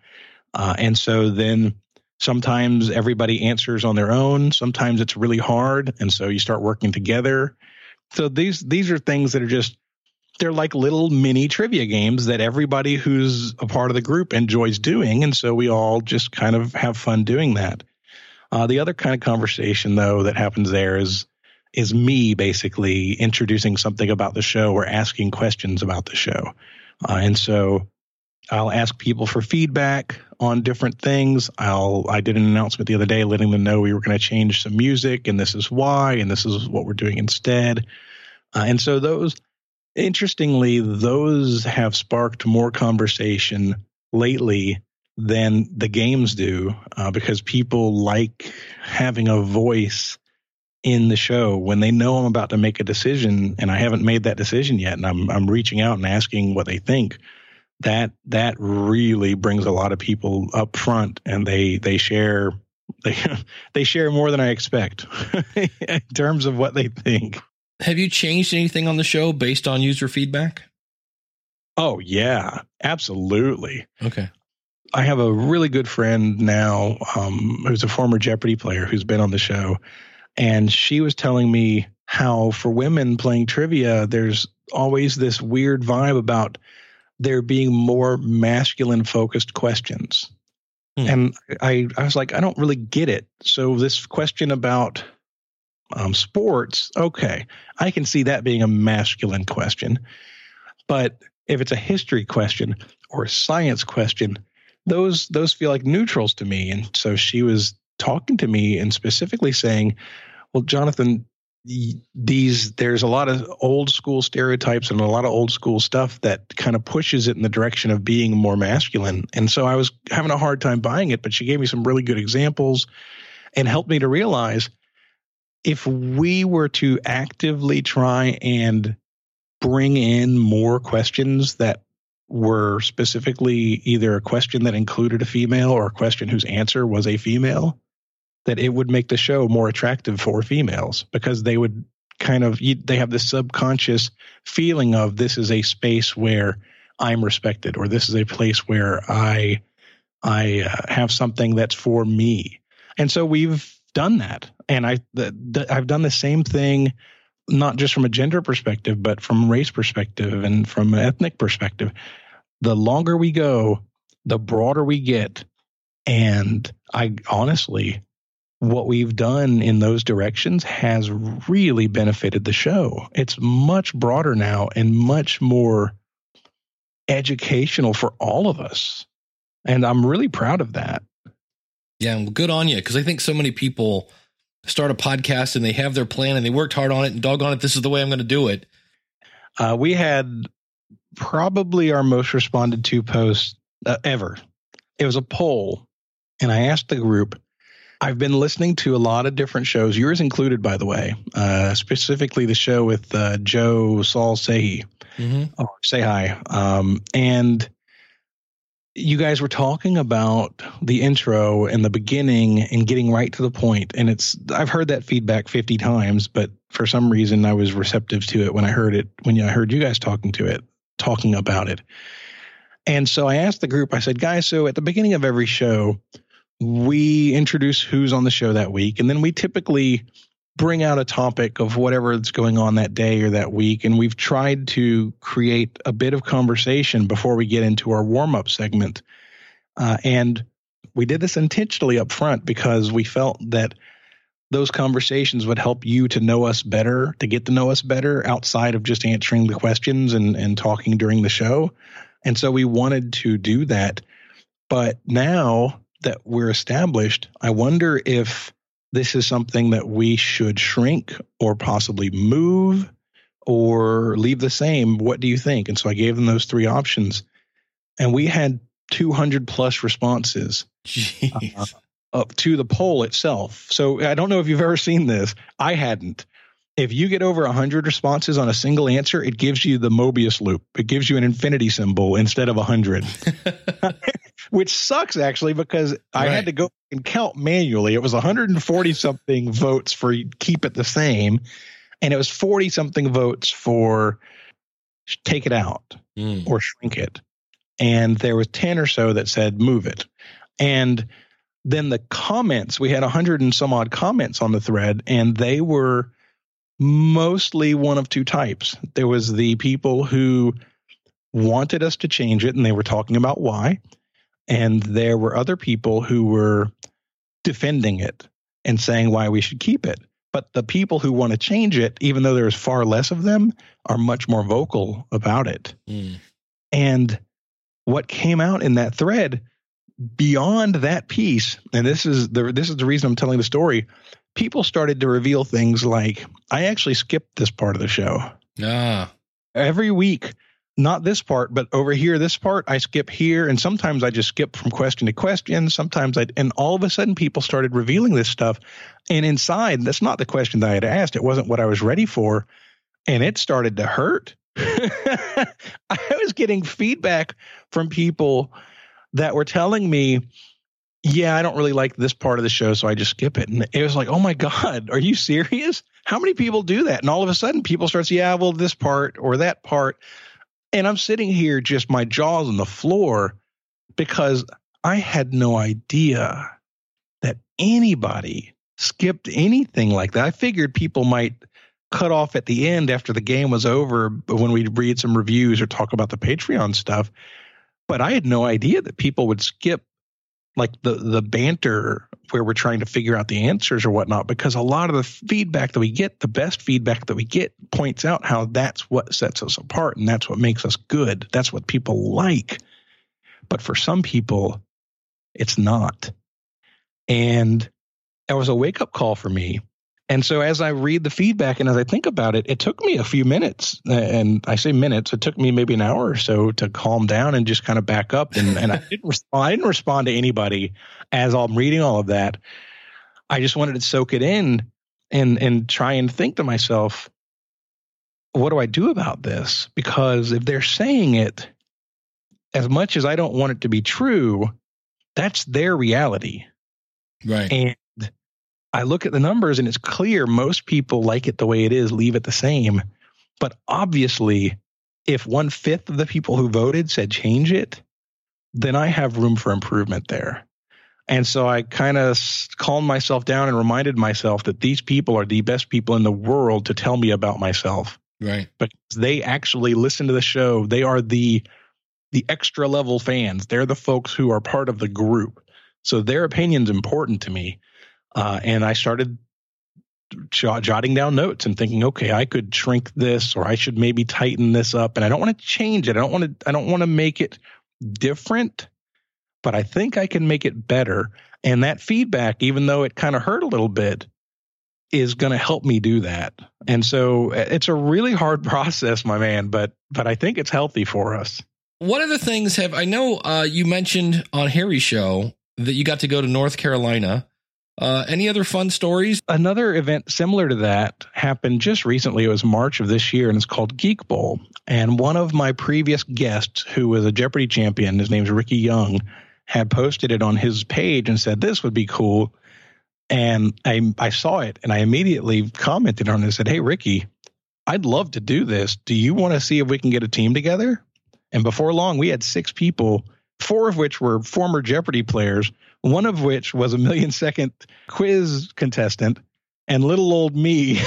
Speaker 3: uh, and so then sometimes everybody answers on their own. Sometimes it's really hard and so you start working together. So these these are things that are just they're like little mini trivia games that everybody who's a part of the group enjoys doing and so we all just kind of have fun doing that. Uh, the other kind of conversation though that happens there is is me basically introducing something about the show or asking questions about the show. Uh, and so I'll ask people for feedback on different things. I'll I did an announcement the other day letting them know we were going to change some music and this is why and this is what we're doing instead. Uh, and so those interestingly those have sparked more conversation lately than the games do uh, because people like having a voice in the show when they know I'm about to make a decision and I haven't made that decision yet and I'm I'm reaching out and asking what they think that that really brings a lot of people up front and they they share they they share more than I expect in terms of what they think.
Speaker 1: Have you changed anything on the show based on user feedback?
Speaker 3: Oh yeah, absolutely.
Speaker 1: Okay.
Speaker 3: I have a really good friend now um, who's a former Jeopardy player who's been on the show, and she was telling me how for women playing trivia, there's always this weird vibe about there being more masculine focused questions.
Speaker 1: Hmm.
Speaker 3: And I, I was like, I don't really get it. So this question about Um, sports, okay, I can see that being a masculine question. But if it's a history question or a science question, those those feel like neutrals to me. And so she was talking to me and specifically saying, "Well, Jonathan, these there's a lot of old school stereotypes and a lot of old school stuff that kind of pushes it in the direction of being more masculine." And so I was having a hard time buying it, but she gave me some really good examples and helped me to realize if we were to actively try and bring in more questions that were specifically either a question that included a female or a question whose answer was a female, that it would make the show more attractive for females because they would kind of they have this subconscious feeling of this is a space where I'm respected or this is a place where I I uh, have something that's for me. And so we've done that. And I I've done the same thing not just from a gender perspective, but from race perspective and from an ethnic perspective. The longer we go, the broader we get. And I honestly, what we've done in those directions has really benefited the show. It's much broader now and much more educational for all of us. And I'm really proud of that.
Speaker 1: Yeah, well, good on you. Because I think so many people start a podcast and they have their plan and they worked hard on it and doggone it, this is the way I'm going to do it.
Speaker 3: Uh, we had probably our most responded to post uh, ever. It was a poll, and I asked the group. I've been listening to a lot of different shows, yours included, by the way, uh, specifically the show with uh, Joe Saul Sehy, mm-hmm. or Say Hi. Um, and you guys were talking about the intro and the beginning and getting right to the point and it's i've heard that feedback 50 times but for some reason i was receptive to it when i heard it when i heard you guys talking to it talking about it and so i asked the group i said guys so at the beginning of every show we introduce who's on the show that week and then we typically bring out a topic of whatever is going on that day or that week. And we've tried to create a bit of conversation before we get into our warm up segment. Uh, and we did this intentionally up front because we felt that those conversations would help you to know us better, to get to know us better outside of just answering the questions and, and talking during the show. And so we wanted to do that. But now that we're established, I wonder if this is something that we should shrink or possibly move or leave the same. What do you think? And so I gave them those three options. And we had 200 plus responses uh, up to the poll itself. So I don't know if you've ever seen this. I hadn't. If you get over 100 responses on a single answer, it gives you the Mobius loop. It gives you an infinity symbol instead of 100. which sucks actually because right. I had to go and count manually. It was 140 something votes for keep it the same, and it was 40 something votes for take it out mm. or shrink it. And there was 10 or so that said move it. And then the comments, we had 100 and some odd comments on the thread, and they were mostly one of two types. There was the people who wanted us to change it, and they were talking about why and there were other people who were defending it and saying why we should keep it. But the people who want to change it, even though there's far less of them, are much more vocal about it. Mm. And what came out in that thread beyond that piece, and this is the this is the reason I'm telling the story, people started to reveal things like I actually skipped this part of the show.
Speaker 1: Ah.
Speaker 3: Every week not this part, but over here, this part, I skip here. And sometimes I just skip from question to question. Sometimes I, and all of a sudden people started revealing this stuff. And inside, that's not the question that I had asked. It wasn't what I was ready for. And it started to hurt. I was getting feedback from people that were telling me, yeah, I don't really like this part of the show, so I just skip it. And it was like, oh my God, are you serious? How many people do that? And all of a sudden people starts, yeah, well, this part or that part. And I'm sitting here just my jaws on the floor because I had no idea that anybody skipped anything like that. I figured people might cut off at the end after the game was over when we'd read some reviews or talk about the Patreon stuff. But I had no idea that people would skip like the the banter where we're trying to figure out the answers or whatnot because a lot of the feedback that we get the best feedback that we get points out how that's what sets us apart and that's what makes us good. That's what people like. But for some people it's not. And that was a wake up call for me and so as I read the feedback and as I think about it, it took me a few minutes, and I say minutes, it took me maybe an hour or so to calm down and just kind of back up. And, and I didn't respond. I didn't respond to anybody as I'm reading all of that. I just wanted to soak it in and and try and think to myself, what do I do about this? Because if they're saying it, as much as I don't want it to be true, that's their reality.
Speaker 1: Right.
Speaker 3: And I look at the numbers and it's clear most people like it the way it is, leave it the same. But obviously, if one fifth of the people who voted said change it, then I have room for improvement there. And so I kind of calmed myself down and reminded myself that these people are the best people in the world to tell me about myself
Speaker 1: right.
Speaker 3: But they actually listen to the show. They are the the extra level fans. They're the folks who are part of the group. So their opinion's important to me. Uh, and I started jot- jotting down notes and thinking, okay, I could shrink this, or I should maybe tighten this up. And I don't want to change it. I don't want to. I don't want to make it different, but I think I can make it better. And that feedback, even though it kind of hurt a little bit, is going to help me do that. And so it's a really hard process, my man. But but I think it's healthy for us.
Speaker 1: What other things have I know uh, you mentioned on Harry's show that you got to go to North Carolina? Uh, any other fun stories?
Speaker 3: Another event similar to that happened just recently. It was March of this year, and it's called Geek Bowl. And one of my previous guests, who was a Jeopardy champion, his name's Ricky Young, had posted it on his page and said this would be cool. And I I saw it, and I immediately commented on it and said, "Hey, Ricky, I'd love to do this. Do you want to see if we can get a team together?" And before long, we had six people, four of which were former Jeopardy players, one of which was a million second quiz contestant, and little old me.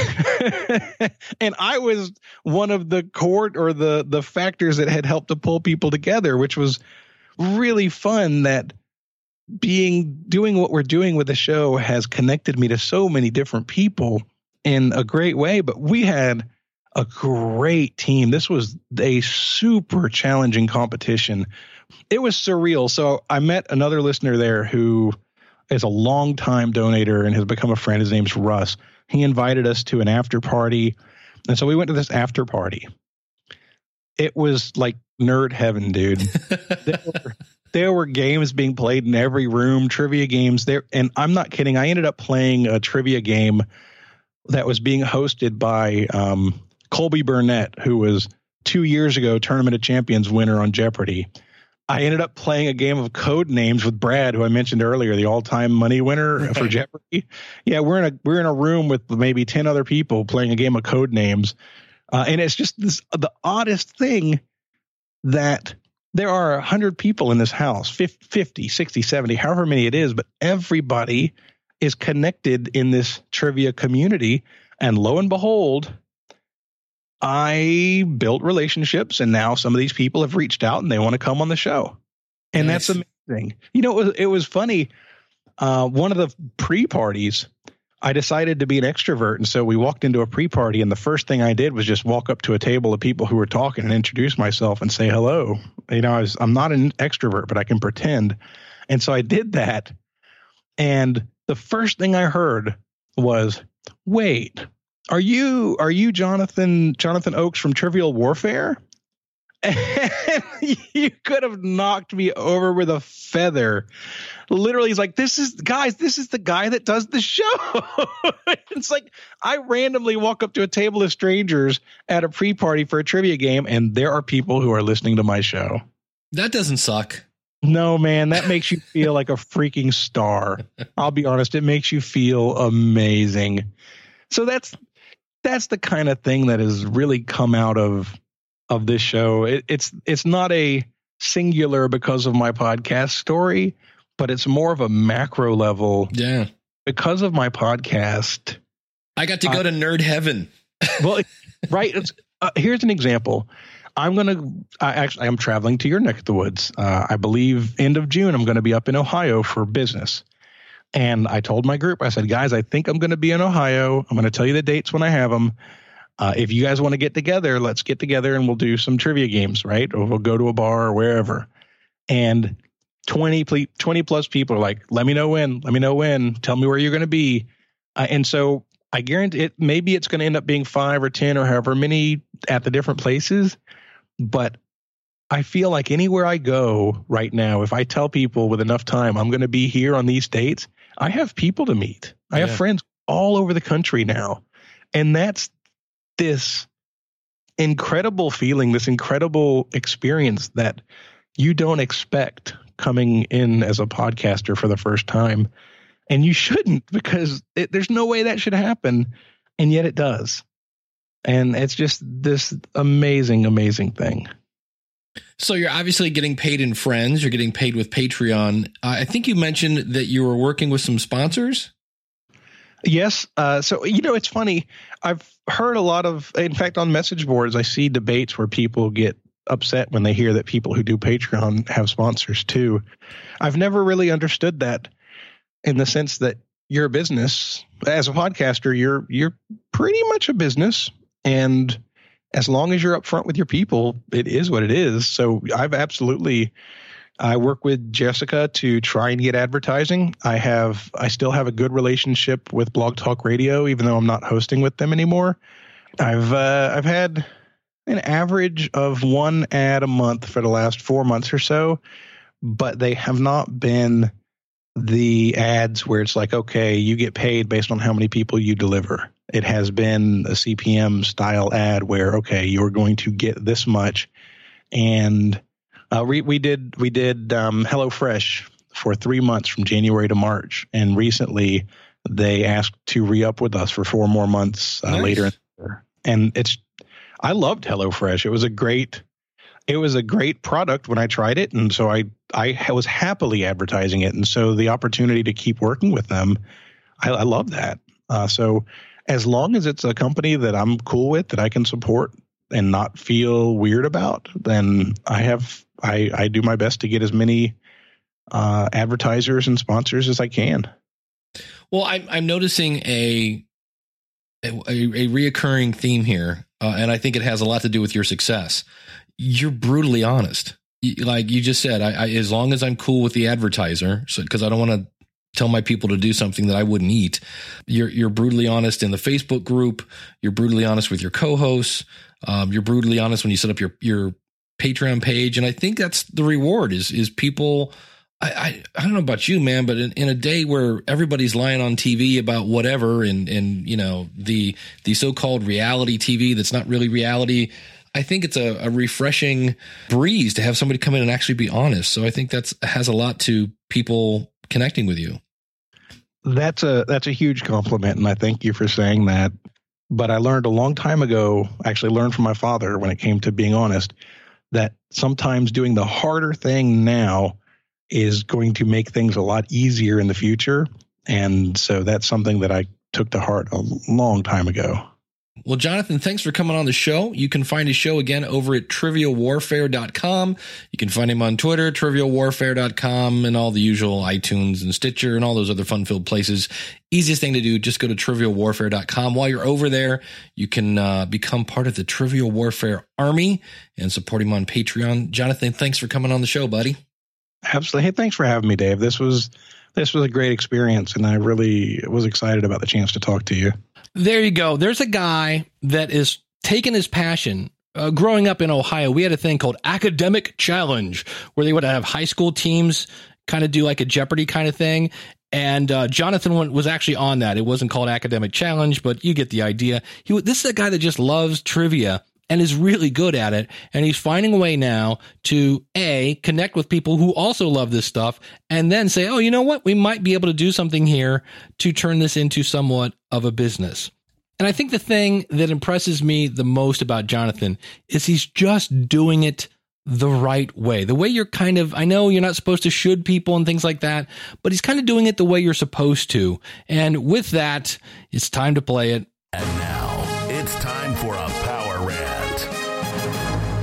Speaker 3: and I was one of the court or the the factors that had helped to pull people together, which was really fun that being doing what we're doing with the show has connected me to so many different people in a great way but we had a great team this was a super challenging competition it was surreal so i met another listener there who is a long time donator and has become a friend his name's russ he invited us to an after party and so we went to this after party it was like nerd heaven dude there were, there were games being played in every room, trivia games there. And I'm not kidding. I ended up playing a trivia game that was being hosted by um, Colby Burnett, who was two years ago Tournament of Champions winner on Jeopardy. I ended up playing a game of code names with Brad, who I mentioned earlier, the all-time money winner for Jeopardy. Yeah, we're in a we're in a room with maybe ten other people playing a game of code names, uh, and it's just this the oddest thing that there are a 100 people in this house 50 60 70 however many it is but everybody is connected in this trivia community and lo and behold i built relationships and now some of these people have reached out and they want to come on the show and
Speaker 1: Nice.
Speaker 3: that's amazing you know it was, it was funny uh, one of the pre-parties I decided to be an extrovert. And so we walked into a pre party, and the first thing I did was just walk up to a table of people who were talking and introduce myself and say hello. You know, I was, I'm not an extrovert, but I can pretend. And so I did that. And the first thing I heard was, wait, are you are you Jonathan Jonathan Oakes from Trivial Warfare? And you could have knocked me over with a feather. Literally, he's like, "This is guys, this is the guy that does the show." it's like I randomly walk up to a table of strangers at a pre-party for a trivia game, and there are people who are listening to my show.
Speaker 1: That doesn't suck.
Speaker 3: No, man, that makes you feel like a freaking star. I'll be honest, it makes you feel amazing. So that's that's the kind of thing that has really come out of of this show. It, it's it's not a singular because of my podcast story, but it's more of a macro level
Speaker 1: Yeah.
Speaker 3: because of my podcast.
Speaker 1: I got to go to nerd heaven.
Speaker 3: Well, right. It's, uh, here's an example. I'm gonna. I actually, I'm traveling to your neck of the woods. Uh, I believe end of June. I'm going to be up in Ohio for business. And I told my group, I said, guys, I think I'm going to be in Ohio. I'm going to tell you the dates when I have them. Uh, if you guys want to get together, let's get together and we'll do some trivia games, right? Or we'll go to a bar or wherever. And 20, 20 plus people are like, let me know when, let me know when, tell me where you're going to be. Uh, and so I guarantee it, maybe it's going to end up being five or 10 or however many at the different places. But I feel like anywhere I go right now, if I tell people with enough time, I'm going to be here on these dates, I have people to meet. I have friends all over the country now. And that's this incredible feeling, this incredible experience that you don't expect coming in as a podcaster for the first time. And you shouldn't because it, there's no way that should happen. And yet it does. And it's just this amazing, amazing thing.
Speaker 1: So you're obviously getting paid in friends. You're getting paid with Patreon. Uh, I think you mentioned that you were working with some sponsors.
Speaker 3: Yes. Uh, so you know, it's funny. I've heard a lot of, in fact, on message boards, I see debates where people get upset when they hear that people who do Patreon have sponsors too. I've never really understood that in the sense that you're a business as a podcaster. You're you're pretty much a business, and as long as you're upfront with your people, it is what it is. So I've absolutely I work with Jessica to try and get advertising. I have I still have a good relationship with Blog Talk Radio, even though I'm not hosting with them anymore. I've uh, I've had an average of one ad a month for the last four months or so, but they have not been the ads where it's like, okay, you get paid based on how many people you deliver. It has been a CPM style ad where, okay, you're going to get this much. And uh, we, we did, we did um, HelloFresh for three months from January to March. And recently they asked to re up with us for four more months uh, nice. later. And it's, I loved HelloFresh. It was a great, it was a great product when I tried it, and so I I was happily advertising it, and so the opportunity to keep working with them, I, I love that. Uh, so as long as it's a company that I'm cool with, that I can support and not feel weird about, then I have I I do my best to get as many uh, advertisers and sponsors as I can.
Speaker 1: Well, I'm I'm noticing a a, a reoccurring theme here, uh, and I think it has a lot to do with your success you're brutally honest. Like you just said, I, I as long as I'm cool with the advertiser, because I don't want to tell my people to do something that I wouldn't eat. You're you're brutally honest in the Facebook group. You're brutally honest with your co-hosts. Um, you're brutally honest when you set up your your Patreon page, and I think that's the reward. Is is people. I, I, I don't know about you, man, but in, in a day where everybody's lying on TV about whatever, and and you know the the so called reality TV that's not really reality, I think it's a, a, refreshing breeze to have somebody come in and actually be honest. So I think that's has a lot to people connecting with you.
Speaker 3: That's a that's a huge compliment, and I thank you for saying that. But I learned a long time ago, actually learned from my father when it came to being honest, that sometimes doing the harder thing now is going to make things a lot easier in the future. And so that's something that I took to heart a long time ago.
Speaker 1: Well, Jonathan, thanks for coming on the show. You can find his show again over at trivialwarfare.com. You can find him on Twitter, trivialwarfare.com, and all the usual iTunes and Stitcher and all those other fun filled places. Easiest thing to do, just go to trivialwarfare.com. While you're over there, you can uh, become part of the Trivial Warfare Army and support him on Patreon. Jonathan, thanks for coming on the show, buddy.
Speaker 3: Absolutely. Hey, thanks for having me, Dave. This was this was a great experience, and I really was excited about the chance to talk to you.
Speaker 1: There you go. There's a guy that is taking his passion. Uh, growing up in Ohio, we had a thing called Academic Challenge, where they would have high school teams kind of do like a Jeopardy kind of thing. And uh, Jonathan was actually on that. It wasn't called Academic Challenge, but you get the idea. He this is a guy that just loves trivia and is really good at it. And he's finding a way now to A, connect with people who also love this stuff and then say, oh, you know what? We might be able to do something here to turn this into somewhat of a business. And I think the thing that impresses me the most about Jonathan is he's just doing it the right way. The way you're kind of, I know you're not supposed to should people and things like that, but he's kind of doing it the way you're supposed to. And with that, it's time to play it.
Speaker 4: And now it's time for a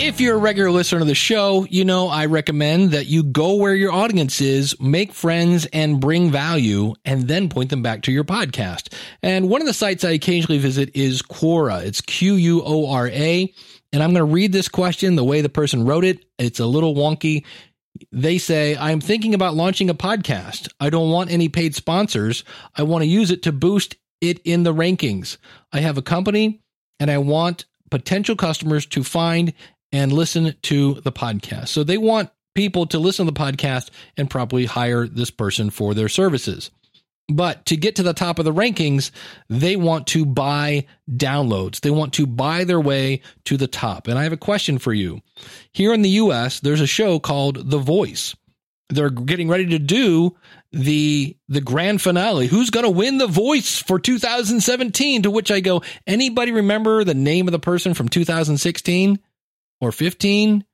Speaker 1: If you're a regular listener to the show, you know I recommend that you go where your audience is, make friends, and bring value, and then point them back to your podcast. And one of the sites I occasionally visit is Quora. It's Q U O R A. And I'm going to read this question the way the person wrote it. It's a little wonky. They say, I'm thinking about launching a podcast. I don't want any paid sponsors. I want to use it to boost it in the rankings. I have a company and I want potential customers to find and listen to the podcast. So they want people to listen to the podcast and probably hire this person for their services. But to get to the top of the rankings, they want to buy downloads. They want to buy their way to the top. And I have a question for you. Here in the US, there's a show called The Voice. They're getting ready to do the the grand finale. Who's going to win The Voice for 2017? To which I go, anybody remember the name of the person from 2016 or 15,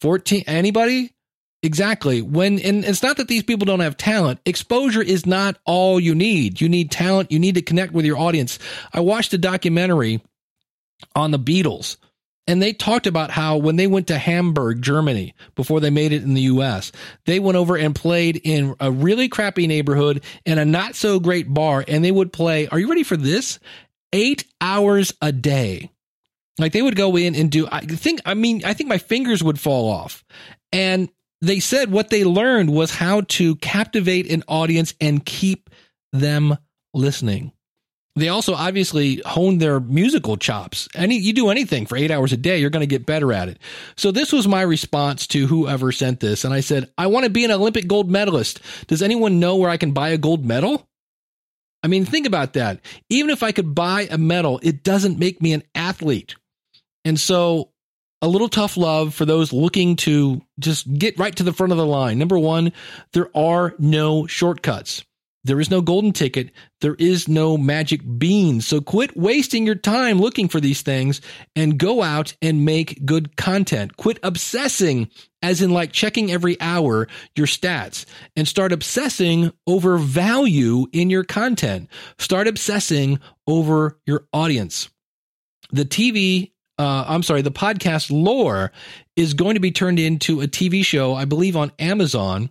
Speaker 1: 14? Anybody? Exactly. When and it's not that these people don't have talent. Exposure is not all you need. You need talent. You need to connect with your audience. I watched a documentary on the Beatles and they talked about how when they went to Hamburg, Germany, before they made it in the US, they went over and played in a really crappy neighborhood in a not so great bar and they would play, are you ready for this? 8 hours a day. Like they would go in and do I think I mean I think my fingers would fall off. And they said what they learned was how to captivate an audience and keep them listening. They also obviously honed their musical chops. Any you do anything for 8 hours a day, you're going to get better at it. So this was my response to whoever sent this and I said, "I want to be an Olympic gold medalist. Does anyone know where I can buy a gold medal?" I mean, think about that. Even if I could buy a medal, it doesn't make me an athlete. And so a little tough love for those looking to just get right to the front of the line. Number one, there are no shortcuts. There is no golden ticket. There is no magic bean. So quit wasting your time looking for these things and go out and make good content. Quit obsessing, as in like checking every hour your stats and start obsessing over value in your content. Start obsessing over your audience. The TV uh, I'm sorry, the podcast lore is going to be turned into a TV show, I believe, on Amazon.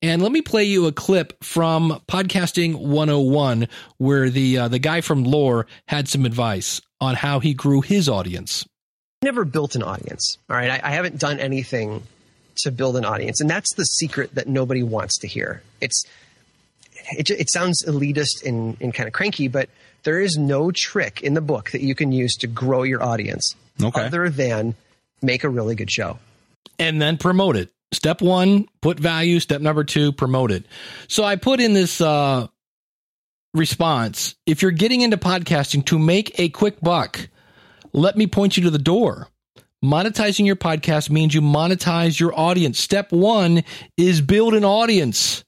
Speaker 1: And let me play you a clip from Podcasting 101, where the uh, the guy from Lore had some advice on how he grew his audience.
Speaker 4: never built an audience. All right. I, I haven't done anything to build an audience. And that's the secret that nobody wants to hear. It's, it, it sounds elitist and, and kind of cranky, but there is no trick in the book that you can use to grow your audience
Speaker 3: Okay.
Speaker 4: other than make a really good show.
Speaker 1: and then promote it. Step one, put value. Step number two, promote it. So I put in this uh, response if you're getting into podcasting to make a quick buck, let me point you to the door. Monetizing your podcast means you monetize your audience. Step one is build an audience.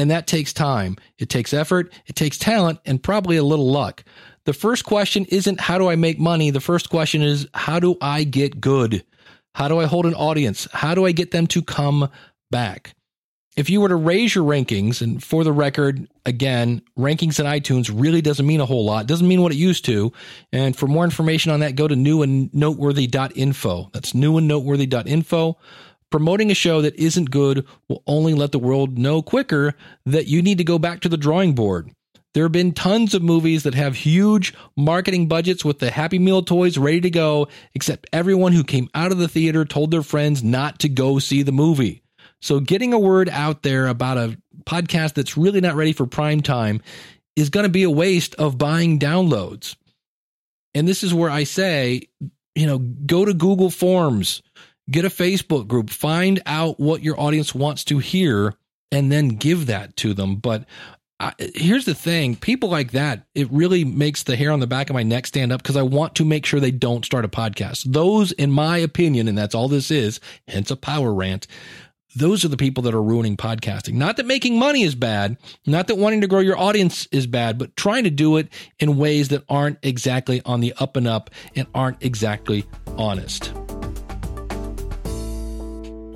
Speaker 1: And that takes time. It takes effort, it takes talent, and probably a little luck. The first question isn't how do I make money? The first question is how do I get good? How do I hold an audience? How do I get them to come back? If you were to raise your rankings, and for the record, again, rankings in iTunes really doesn't mean a whole lot, doesn't mean what it used to. And for more information on that, go to newandnoteworthy.info. That's newandnoteworthy.info. Promoting a show that isn't good will only let the world know quicker that you need to go back to the drawing board. There have been tons of movies that have huge marketing budgets with the Happy Meal toys ready to go, except everyone who came out of the theater told their friends not to go see the movie. So getting a word out there about a podcast that's really not ready for prime time is going to be a waste of buying downloads. And this is where I say, you know, go to Google Forms, get a Facebook group, find out what your audience wants to hear, and then give that to them. But I, here's the thing people like that, it really makes the hair on the back of my neck stand up because I want to make sure they don't start a podcast. Those, in my opinion, and that's all this is, hence a power rant. Those are the people that are ruining podcasting. Not that making money is bad, not that wanting to grow your audience is bad, but trying to do it in ways that aren't exactly on the up and up and aren't exactly honest.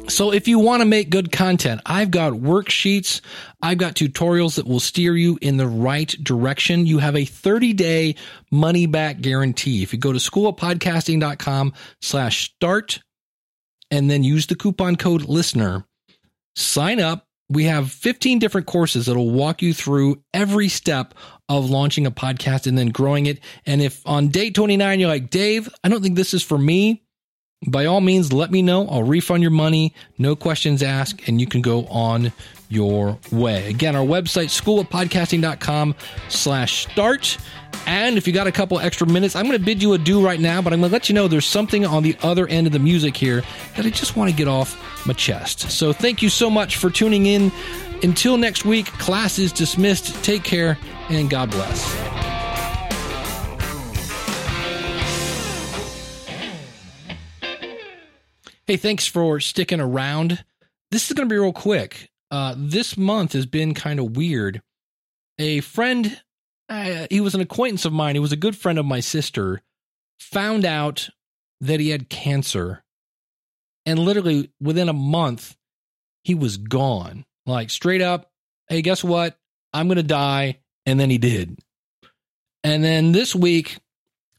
Speaker 1: So if you want to make good content, I've got worksheets. I've got tutorials that will steer you in the right direction. You have a 30 day money back guarantee. If you go to schoolofpodcasting.com slash start, and then use the coupon code listener. Sign up. We have 15 different courses that'll walk you through every step of launching a podcast and then growing it. And if on day 29 you're like, Dave, I don't think this is for me, by all means, let me know. I'll refund your money, no questions asked, and you can go on your way. Again, our website, schoolofpodcasting.com slash start. And if you got a couple extra minutes, I'm going to bid you adieu right now, but I'm going to let you know there's something on the other end of the music here that I just want to get off my chest. So thank you so much for tuning in. Until next week, class is dismissed. Take care and God bless. Hey, thanks for sticking around. This is going to be real quick. Uh, this month has been kind of weird. A friend, uh, he was an acquaintance of mine, he was a good friend of my sister, found out that he had cancer. And literally within a month, he was gone. Like straight up, hey, guess what? I'm going to die. And then he did. And then this week,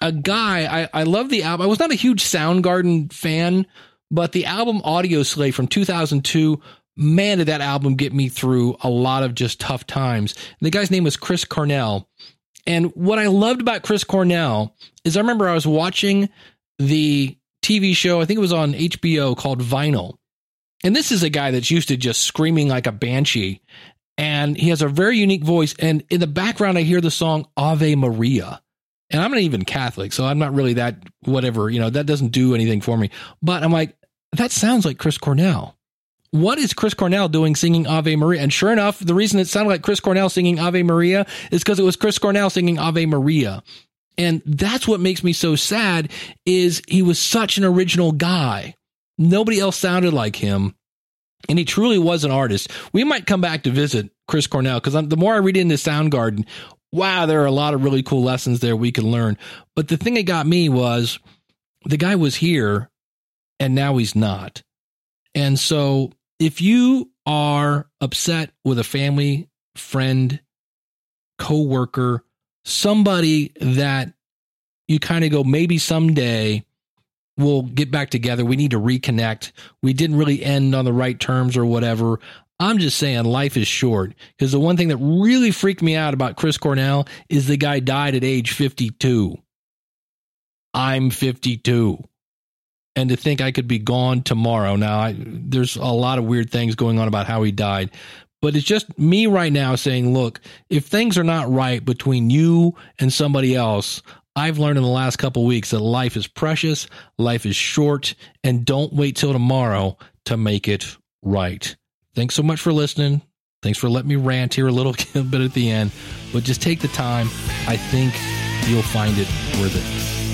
Speaker 1: a guy, I, I love the album. I was not a huge Soundgarden fan, but the album Audioslave from 2002, man, did that album get me through a lot of just tough times. The guy's name was Chris Cornell. And what I loved about Chris Cornell is I remember I was watching the TV show, I think it was on HBO called Vinyl. And this is a guy that's used to just screaming like a banshee. And he has a very unique voice. And in the background, I hear the song Ave Maria. And I'm not even Catholic, so I'm not really that whatever, you know, that doesn't do anything for me. But I'm like, that sounds like Chris Cornell. What is Chris Cornell doing singing Ave Maria? And sure enough, the reason it sounded like Chris Cornell singing Ave Maria is because it was Chris Cornell singing Ave Maria. And that's what makes me so sad is he was such an original guy. Nobody else sounded like him. And he truly was an artist. We might come back to visit Chris Cornell because the more I read into Soundgarden, wow, there are a lot of really cool lessons there we can learn. But the thing that got me was the guy was here and now he's not. And so if you are upset with a family, friend, coworker, somebody that you kind of go, maybe someday we'll get back together. We need to reconnect. We didn't really end on the right terms or whatever. I'm just saying life is short because the one thing that really freaked me out about Chris Cornell is the guy died at age 52. I'm 52. And to think I could be gone tomorrow. Now, I, there's a lot of weird things going on about how he died, but it's just me right now saying, look, if things are not right between you and somebody else, I've learned in the last couple weeks that life is precious, life is short, and don't wait till tomorrow to make it right. Thanks so much for listening. Thanks for letting me rant here a little bit at the end, but just take the time. I think you'll find it worth it.